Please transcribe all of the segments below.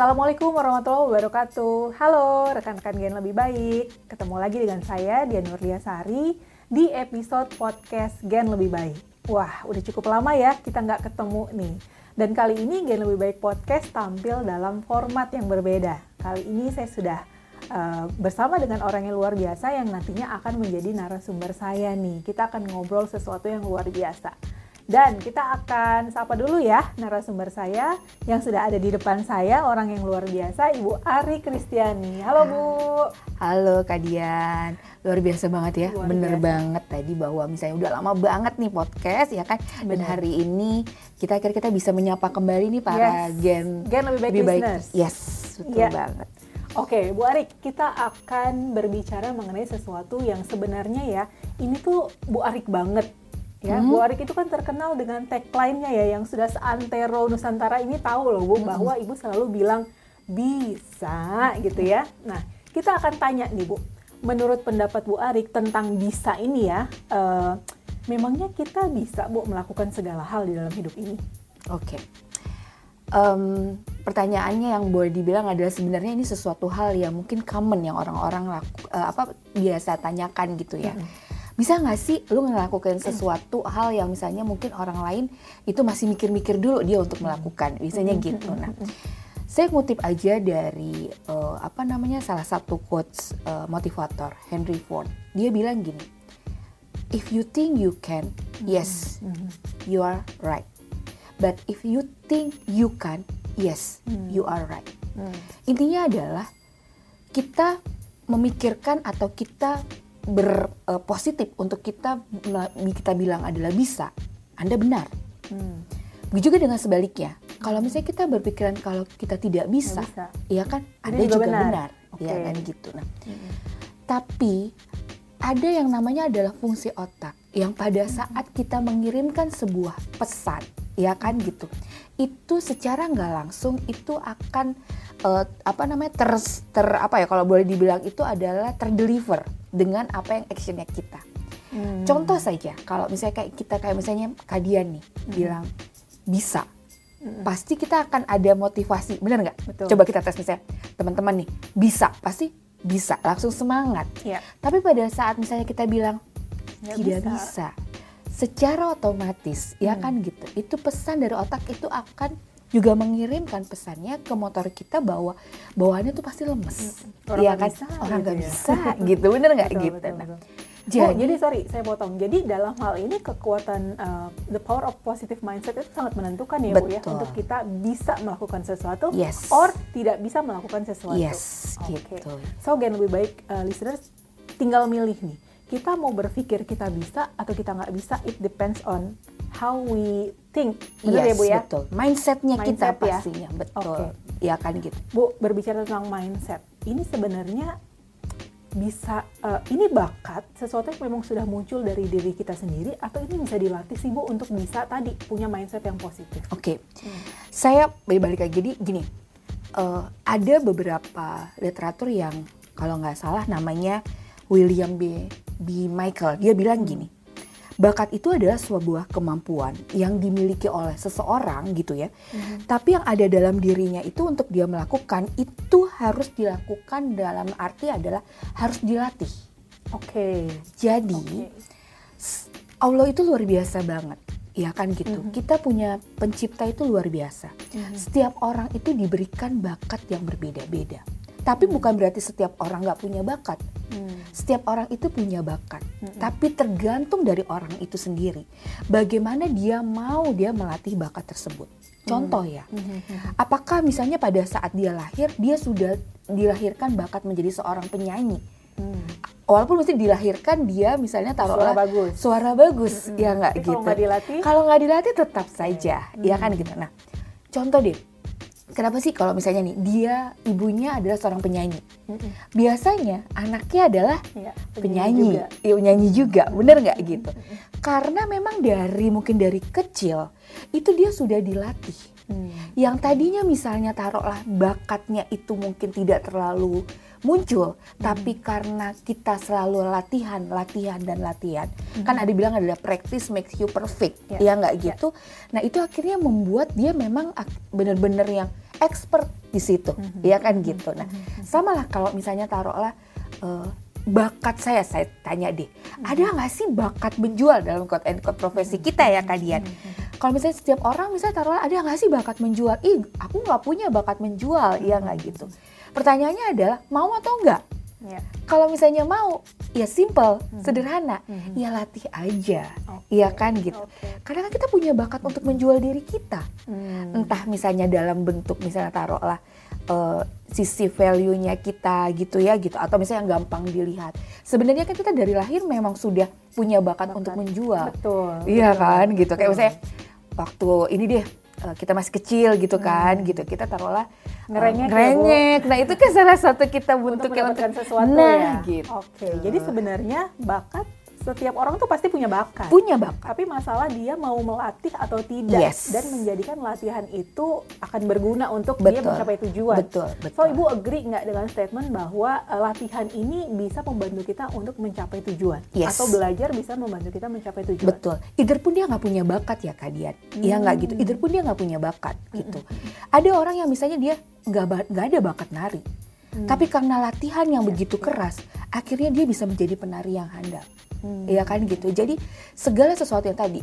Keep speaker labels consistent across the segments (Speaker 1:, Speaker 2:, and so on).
Speaker 1: Assalamualaikum warahmatullahi wabarakatuh. Halo rekan-rekan Gen Lebih Baik. Ketemu lagi dengan saya Dian Nurlia Sari di episode podcast Gen Lebih Baik. Wah, udah cukup lama ya kita nggak ketemu nih. Dan kali ini Gen Lebih Baik Podcast tampil dalam format yang berbeda. Kali ini saya sudah uh, bersama dengan orang yang luar biasa yang nantinya akan menjadi narasumber saya nih. Kita akan ngobrol sesuatu yang luar biasa. Dan kita akan sapa dulu ya narasumber saya yang sudah ada di depan saya, orang yang luar biasa, Ibu Ari Kristiani. Halo Bu.
Speaker 2: Halo Kak Dian, luar biasa banget ya, luar bener biasa. banget tadi bahwa misalnya udah lama banget nih podcast ya kan, Bener. dan hari ini kita akhirnya kita bisa menyapa kembali nih para yes. gen
Speaker 1: gen lebih baik, lebih baik
Speaker 2: yes betul yeah. banget.
Speaker 1: Oke, Bu Ari, kita akan berbicara mengenai sesuatu yang sebenarnya ya, ini tuh Bu Arik banget Ya, hmm. Bu Arik itu kan terkenal dengan tagline-nya ya yang sudah seantero Nusantara ini tahu loh Bu hmm. bahwa Ibu selalu bilang bisa gitu ya. Nah, kita akan tanya nih Bu, menurut pendapat Bu Arik tentang bisa ini ya, uh, memangnya kita bisa Bu melakukan segala hal di dalam hidup ini?
Speaker 2: Oke. Okay. Um, pertanyaannya yang boleh dibilang adalah sebenarnya ini sesuatu hal yang mungkin common yang orang-orang laku, uh, apa biasa tanyakan gitu ya. Hmm bisa nggak sih lu ngelakuin sesuatu hal yang misalnya mungkin orang lain itu masih mikir-mikir dulu dia untuk melakukan? Biasanya gitu. nah saya ngutip aja dari uh, apa namanya salah satu quotes uh, motivator Henry Ford. Dia bilang gini if you think you can yes you are right. But if you think you can yes you are right. Intinya adalah kita memikirkan atau kita berpositif uh, untuk kita kita bilang adalah bisa, Anda benar. Hmm. Begitu juga dengan sebaliknya. Kalau misalnya kita berpikiran kalau kita tidak bisa, bisa. ya kan, Anda juga, juga benar, benar okay. ya kan gitu. Nah, hmm. tapi ada yang namanya adalah fungsi otak yang pada hmm. saat kita mengirimkan sebuah pesan, ya kan gitu, itu secara nggak langsung itu akan uh, apa namanya ter, ter apa ya kalau boleh dibilang itu adalah terdeliver dengan apa yang actionnya kita. Hmm. Contoh saja kalau misalnya kayak kita kayak misalnya kadian nih hmm. bilang bisa, hmm. pasti kita akan ada motivasi, benar nggak? Coba kita tes misalnya teman-teman nih bisa, pasti bisa langsung semangat. Ya. Tapi pada saat misalnya kita bilang tidak bisa. bisa, secara otomatis ya hmm. ya kan gitu, itu pesan dari otak itu akan juga mengirimkan pesannya ke motor kita bahwa bawaannya tuh pasti lemes.
Speaker 1: Orang ya kan bisa,
Speaker 2: orang nggak gitu ya. bisa gitu, bener nggak gitu?
Speaker 1: Betul, nah, Jadi, oh, jadi sorry, saya potong. Jadi dalam hal ini kekuatan uh, the power of positive mindset itu sangat menentukan ya Betul. Bu ya untuk kita bisa melakukan sesuatu
Speaker 2: yes.
Speaker 1: or tidak bisa melakukan sesuatu.
Speaker 2: Yes, okay. gitu.
Speaker 1: So again lebih baik uh, listeners tinggal milih nih. Kita mau berpikir kita bisa atau kita nggak bisa, it depends on how we think.
Speaker 2: Benar yes, ya Bu ya? betul. Mindsetnya mindset kita ya? pastinya, betul. Okay. Ya kan gitu.
Speaker 1: Bu, berbicara tentang mindset, ini sebenarnya bisa uh, ini bakat sesuatu yang memang sudah muncul dari diri kita sendiri atau ini bisa dilatih sih Bu untuk bisa tadi punya mindset yang positif.
Speaker 2: Oke. Okay. Hmm. Saya balik lagi jadi gini. Uh, ada beberapa literatur yang kalau nggak salah namanya William B. B. Michael. Dia bilang gini bakat itu adalah sebuah kemampuan yang dimiliki oleh seseorang gitu ya. Mm-hmm. Tapi yang ada dalam dirinya itu untuk dia melakukan itu harus dilakukan dalam arti adalah harus dilatih.
Speaker 1: Oke. Okay.
Speaker 2: Jadi okay. Allah itu luar biasa banget. Ya kan gitu. Mm-hmm. Kita punya pencipta itu luar biasa. Mm-hmm. Setiap orang itu diberikan bakat yang berbeda-beda. Tapi bukan berarti setiap orang nggak punya bakat setiap orang itu punya bakat, mm-hmm. tapi tergantung dari orang itu sendiri. Bagaimana dia mau dia melatih bakat tersebut. Contoh ya, mm-hmm. apakah misalnya pada saat dia lahir dia sudah dilahirkan bakat menjadi seorang penyanyi? Mm. Walaupun mesti dilahirkan dia misalnya taruh
Speaker 1: suara bagus,
Speaker 2: suara bagus mm-hmm. ya nggak gitu.
Speaker 1: Kalau nggak dilatih,
Speaker 2: kalau nggak dilatih tetap saja, mm-hmm. ya kan gitu. Nah, contoh deh Kenapa sih kalau misalnya nih dia ibunya adalah seorang penyanyi, mm-hmm. biasanya anaknya adalah ya, penyanyi, penyanyi juga, ya, penyanyi juga, bener nggak gitu? Mm-hmm. Karena memang dari mungkin dari kecil itu dia sudah dilatih. Mm. Yang tadinya misalnya taruhlah bakatnya itu mungkin tidak terlalu muncul, hmm. tapi karena kita selalu latihan, latihan dan latihan, hmm. kan ada bilang adalah practice makes you perfect, yeah. ya nggak ya. gitu. Yeah. Nah itu akhirnya membuat dia memang benar-benar yang expert di situ,
Speaker 1: Mhm.
Speaker 2: ya kan gitu. Nah, sama lah kalau misalnya taruhlah eh, bakat saya, saya tanya deh, ada nggak sih bakat menjual dalam quote and quote profesi kita ya kalian? Kalau misalnya setiap orang misalnya taruhlah ada nggak sih bakat menjual? Ih, aku nggak punya bakat menjual, iya nggak gitu. Pertanyaannya adalah mau atau enggak?
Speaker 1: Ya.
Speaker 2: Kalau misalnya mau, ya simple,
Speaker 1: Mhm.
Speaker 2: sederhana,
Speaker 1: Mhm.
Speaker 2: ya latih aja,
Speaker 1: Oke,
Speaker 2: iya kan gitu.
Speaker 1: oke.
Speaker 2: Karena kan kita punya bakat untuk menjual diri kita,
Speaker 1: Hmm.
Speaker 2: entah misalnya dalam bentuk misalnya taruhlah eh, sisi value-nya kita gitu ya gitu, atau misalnya yang gampang dilihat. Sebenarnya kan kita dari lahir memang sudah punya bakat,
Speaker 1: Bakat.
Speaker 2: untuk menjual,
Speaker 1: Betul.
Speaker 2: iya
Speaker 1: betul,
Speaker 2: kan gitu. Kayak
Speaker 1: betul.
Speaker 2: misalnya waktu ini deh eh, kita masih kecil gitu kan, gitu kita taruhlah eh,
Speaker 1: Ngerengek ya, Bu?
Speaker 2: ngerengek. Nah itu kan salah satu kita
Speaker 1: untuk
Speaker 2: bentuk yang
Speaker 1: mendapatkan sesuatu
Speaker 2: nah,
Speaker 1: ya.
Speaker 2: gitu.
Speaker 1: Oke, jadi sebenarnya bakat setiap orang tuh pasti punya bakat.
Speaker 2: punya bakat.
Speaker 1: Tapi masalah dia mau melatih atau tidak
Speaker 2: Yes.
Speaker 1: dan menjadikan latihan itu akan berguna untuk dia
Speaker 2: Betul.
Speaker 1: mencapai tujuan.
Speaker 2: Betul, betul.
Speaker 1: So ibu agree nggak dengan statement bahwa uh, latihan ini bisa membantu kita untuk mencapai tujuan
Speaker 2: Yes.
Speaker 1: atau belajar bisa membantu kita mencapai tujuan.
Speaker 2: Betul. Either pun dia nggak punya bakat ya kalian. Iya nggak gitu.
Speaker 1: Hmm.
Speaker 2: Either pun dia nggak punya bakat gitu. Ada orang yang misalnya dia nggak ada bakat nari.
Speaker 1: Hmm.
Speaker 2: Tapi karena latihan yang begitu keras, akhirnya dia bisa menjadi penari yang handal.
Speaker 1: Hmm.
Speaker 2: Iya kan gitu. Jadi segala sesuatu yang tadi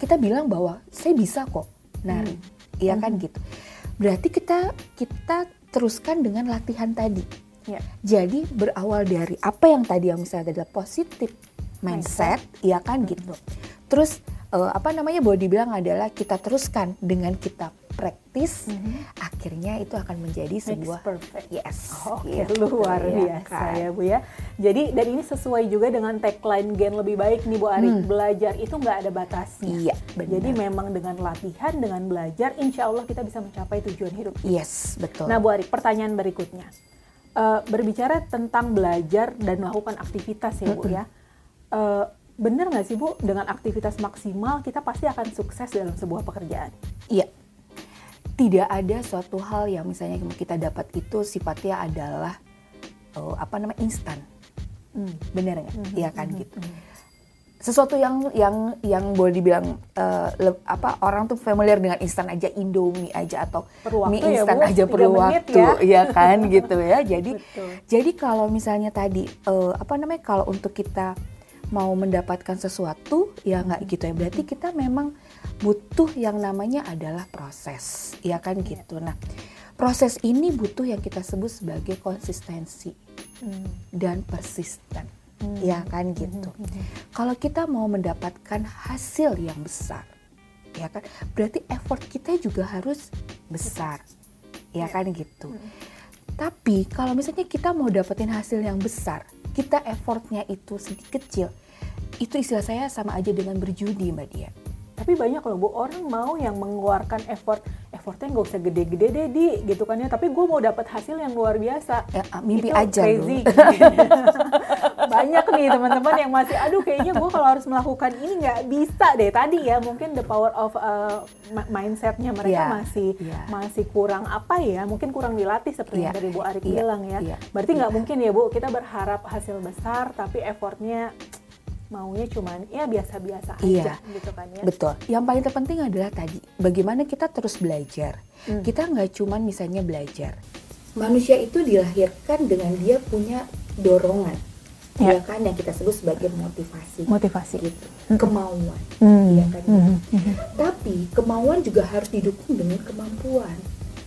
Speaker 2: kita bilang bahwa saya bisa kok nari. Iya kan gitu. Berarti kita kita teruskan dengan latihan tadi.
Speaker 1: Ya.
Speaker 2: Jadi berawal dari apa yang tadi yang misalnya adalah positif mindset, ya kan gitu. Terus eh, apa namanya boleh dibilang adalah kita teruskan dengan kita praktis,
Speaker 1: Mhm.
Speaker 2: akhirnya itu akan menjadi
Speaker 1: Makes
Speaker 2: sebuah
Speaker 1: perfect.
Speaker 2: yes.
Speaker 1: Oke,
Speaker 2: gitu,
Speaker 1: luar
Speaker 2: ya
Speaker 1: biasa
Speaker 2: kan.
Speaker 1: ya Bu ya. Jadi dan ini sesuai juga dengan tagline Gen lebih baik nih Bu Ari.
Speaker 2: Hmm.
Speaker 1: Belajar itu nggak ada batasnya.
Speaker 2: Iya, benar.
Speaker 1: Jadi memang dengan latihan, dengan belajar, insya Allah kita bisa mencapai tujuan hidup.
Speaker 2: yes, betul.
Speaker 1: Nah Bu Ari, pertanyaan berikutnya. Eh, berbicara tentang belajar dan melakukan aktivitas ya Bu ya. Eh, bener nggak sih Bu, dengan aktivitas maksimal kita pasti akan sukses dalam sebuah pekerjaan?
Speaker 2: Iya. Tidak ada suatu hal yang misalnya kita dapat itu sifatnya adalah eh, apa namanya instan.
Speaker 1: Hmm.
Speaker 2: Bener nggak?
Speaker 1: Mhm,
Speaker 2: Iya kan
Speaker 1: mhm,
Speaker 2: gitu.
Speaker 1: mhm.
Speaker 2: sesuatu yang yang yang boleh dibilang eh, le- apa orang tuh familiar dengan instan aja Indomie aja atau
Speaker 1: Perlu
Speaker 2: mie
Speaker 1: ya,
Speaker 2: instan
Speaker 1: Bu,
Speaker 2: aja perlu waktu
Speaker 1: ya.
Speaker 2: ya kan gitu ya jadi
Speaker 1: Betul.
Speaker 2: jadi kalau misalnya tadi eh, apa namanya kalau untuk kita mau mendapatkan sesuatu ya nggak gitu ya. Berarti kita memang butuh yang namanya adalah proses. Ya kan gitu. Nah proses ini butuh yang kita sebut sebagai konsistensi
Speaker 1: Hmm.
Speaker 2: dan persisten.
Speaker 1: Hmm.
Speaker 2: ya kan gitu.
Speaker 1: Mhm.
Speaker 2: kalau kita mau mendapatkan hasil yang besar, ya kan, berarti effort kita juga harus besar, ya kan gitu. Tapi kalau misalnya kita mau dapetin hasil yang besar, kita effortnya itu sedikit kecil, itu istilah saya sama aja dengan berjudi, mbak Dia.
Speaker 1: Tapi banyak loh bu orang mau yang mengeluarkan effort, effortnya nggak usah gede-gede deh di gitu kan ya. Tapi gue mau dapat hasil yang luar biasa.
Speaker 2: Ya, mimpi
Speaker 1: Itu
Speaker 2: aja
Speaker 1: crazy. banyak nih teman-teman yang masih, aduh kayaknya gue kalau harus melakukan ini nggak bisa deh. Tadi ya mungkin the power of uh, mindsetnya mereka
Speaker 2: Iya,
Speaker 1: masih
Speaker 2: iya.
Speaker 1: masih kurang apa ya? Mungkin kurang dilatih seperti yang
Speaker 2: Iya,
Speaker 1: dari Bu Arik
Speaker 2: iya,
Speaker 1: bilang ya.
Speaker 2: iya,
Speaker 1: Berarti nggak
Speaker 2: iya.
Speaker 1: mungkin ya Bu kita berharap hasil besar tapi effortnya maunya cuman ya biasa-biasa aja
Speaker 2: Iya.
Speaker 1: gitu kan ya.
Speaker 2: Betul. Yang paling terpenting adalah tadi, bagaimana kita terus belajar.
Speaker 1: Hmm.
Speaker 2: Kita nggak cuman misalnya belajar. Manusia itu dilahirkan dengan dia punya dorongan,
Speaker 1: Ya.
Speaker 2: ya kan yang kita sebut sebagai motivasi,
Speaker 1: Motivasi.
Speaker 2: gitu, kemauan,
Speaker 1: Hmm.
Speaker 2: ya kan.
Speaker 1: Hmm.
Speaker 2: Tapi kemauan juga harus didukung dengan kemampuan.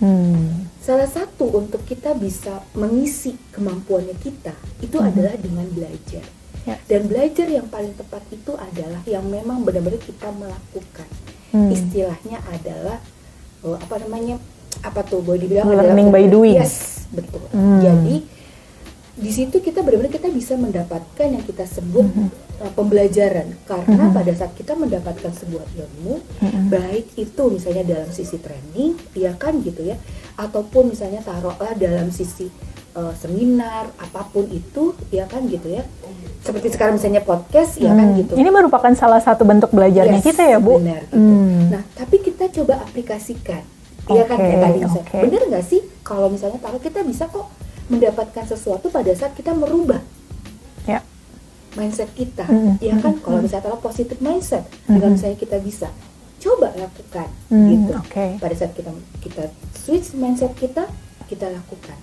Speaker 1: Hmm.
Speaker 2: Salah satu untuk kita bisa mengisi kemampuannya kita itu
Speaker 1: Mhm.
Speaker 2: adalah dengan belajar.
Speaker 1: Ya.
Speaker 2: Dan belajar yang paling tepat itu adalah yang memang benar-benar kita melakukan.
Speaker 1: Hmm.
Speaker 2: Istilahnya adalah oh, apa namanya? Apa tuh boleh dibilang
Speaker 1: Learning by doing.
Speaker 2: Yes, betul.
Speaker 1: Hmm.
Speaker 2: Jadi di situ kita benar-benar kita bisa mendapatkan yang kita sebut
Speaker 1: Mhm.
Speaker 2: uh, pembelajaran karena
Speaker 1: Mhm.
Speaker 2: pada saat kita mendapatkan sebuah ilmu
Speaker 1: Mhm.
Speaker 2: baik itu misalnya dalam sisi training ya kan gitu ya ataupun misalnya taruhlah dalam sisi uh, seminar apa pun itu ya kan gitu ya seperti sekarang misalnya podcast ya kan
Speaker 1: Hmm.
Speaker 2: gitu
Speaker 1: Ini merupakan salah satu bentuk belajarnya
Speaker 2: Yes,
Speaker 1: kita ya, Bu.
Speaker 2: benar gitu.
Speaker 1: Hmm.
Speaker 2: Nah, tapi kita coba aplikasikan. Iya kan
Speaker 1: Oke,
Speaker 2: kayak tadi misalnya.
Speaker 1: oke.
Speaker 2: Bener nggak sih kalau misalnya taruh kita bisa kok mendapatkan sesuatu pada saat kita merubah
Speaker 1: Ya.
Speaker 2: mindset kita.
Speaker 1: Mm,
Speaker 2: Ya kan
Speaker 1: mm,
Speaker 2: kalau
Speaker 1: mm.
Speaker 2: misalnya taruh positif mindset
Speaker 1: Mm,
Speaker 2: dengan
Speaker 1: mm.
Speaker 2: misalnya kita bisa coba lakukan
Speaker 1: Hmm,
Speaker 2: gitu
Speaker 1: Oke.
Speaker 2: pada saat kita kita switch mindset kita kita lakukan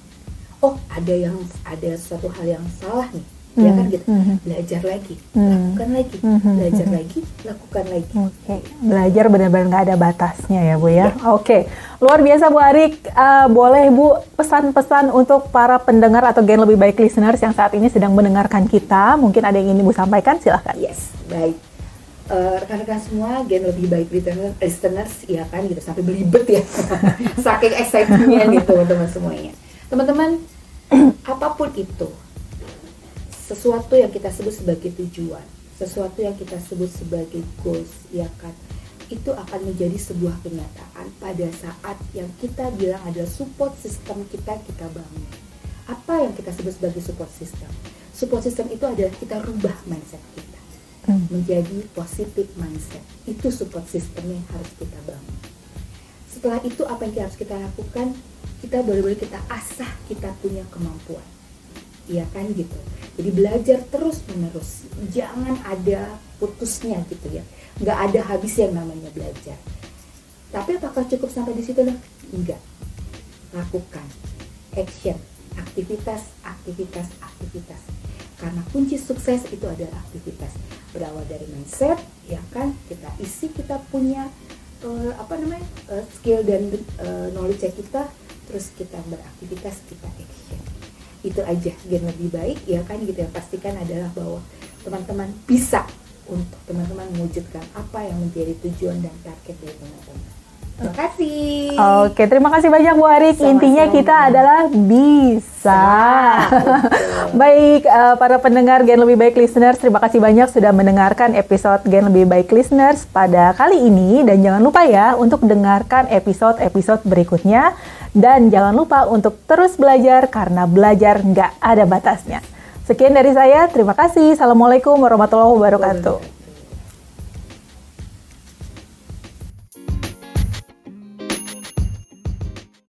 Speaker 2: oh ada yang ada suatu hal yang salah nih ya
Speaker 1: Hmm,
Speaker 2: kan gitu
Speaker 1: hmm.
Speaker 2: belajar lagi
Speaker 1: Hmm.
Speaker 2: lakukan lagi
Speaker 1: Hmm,
Speaker 2: belajar
Speaker 1: hmm.
Speaker 2: lagi lakukan lagi
Speaker 1: Oke, belajar benar-benar nggak ada batasnya ya Bu ya.
Speaker 2: Iya.
Speaker 1: Oke, luar biasa Bu Arik. Eh, boleh Bu pesan-pesan untuk para pendengar atau Gen Lebih Baik listeners yang saat ini sedang mendengarkan kita. Mungkin ada yang ingin Ibu sampaikan, silahkan.
Speaker 2: yes baik Eh, rekan-rekan semua gen lebih baik listener- listeners ya kan gitu sampai belibet ya saking excitednya gitu teman-teman semuanya teman-teman apa pun itu sesuatu yang kita sebut sebagai tujuan sesuatu yang kita sebut sebagai goals ya kan? Itu akan menjadi sebuah kenyataan pada saat yang kita bilang adalah support system kita kita bangun. Apa yang kita sebut sebagai support system? Support system itu adalah kita rubah mindset kita
Speaker 1: Hmm.
Speaker 2: menjadi positif mindset. Itu support system yang harus kita bangun. Setelah itu apa yang harus kita lakukan? Kita boleh-boleh kita asah kita punya kemampuan. Iya kan gitu jadi belajar terus menerus. Jangan ada putusnya gitu ya. Nggak ada habis yang namanya belajar. Tapi apakah cukup sampai di situ enggak. Lakukan. Action. Aktivitas aktivitas aktivitas. Karena kunci sukses itu adalah aktivitas. Berawal dari mindset ya kan? Kita isi kita punya eh, apa namanya eh, skill dan eh, knowledge kita. Terus kita beraktivitas kita action itu aja gen lebih baik ya kan gitu ya pastikan adalah bahwa teman-teman bisa untuk teman-teman mewujudkan apa yang menjadi tujuan dan target dari teman-teman terima kasih
Speaker 1: Oke, terima kasih banyak Bu Arik.
Speaker 2: Sama-sama.
Speaker 1: Intinya kita adalah bisa. Baik, eh, para pendengar Gen Lebih Baik Listeners, terima kasih banyak sudah mendengarkan episode Gen Lebih Baik Listeners pada kali ini. Dan jangan lupa ya untuk dengarkan episode-episode berikutnya. Dan jangan lupa untuk terus belajar karena belajar nggak ada batasnya. Sekian dari saya, terima kasih. Assalamualaikum warahmatullahi wabarakatuh.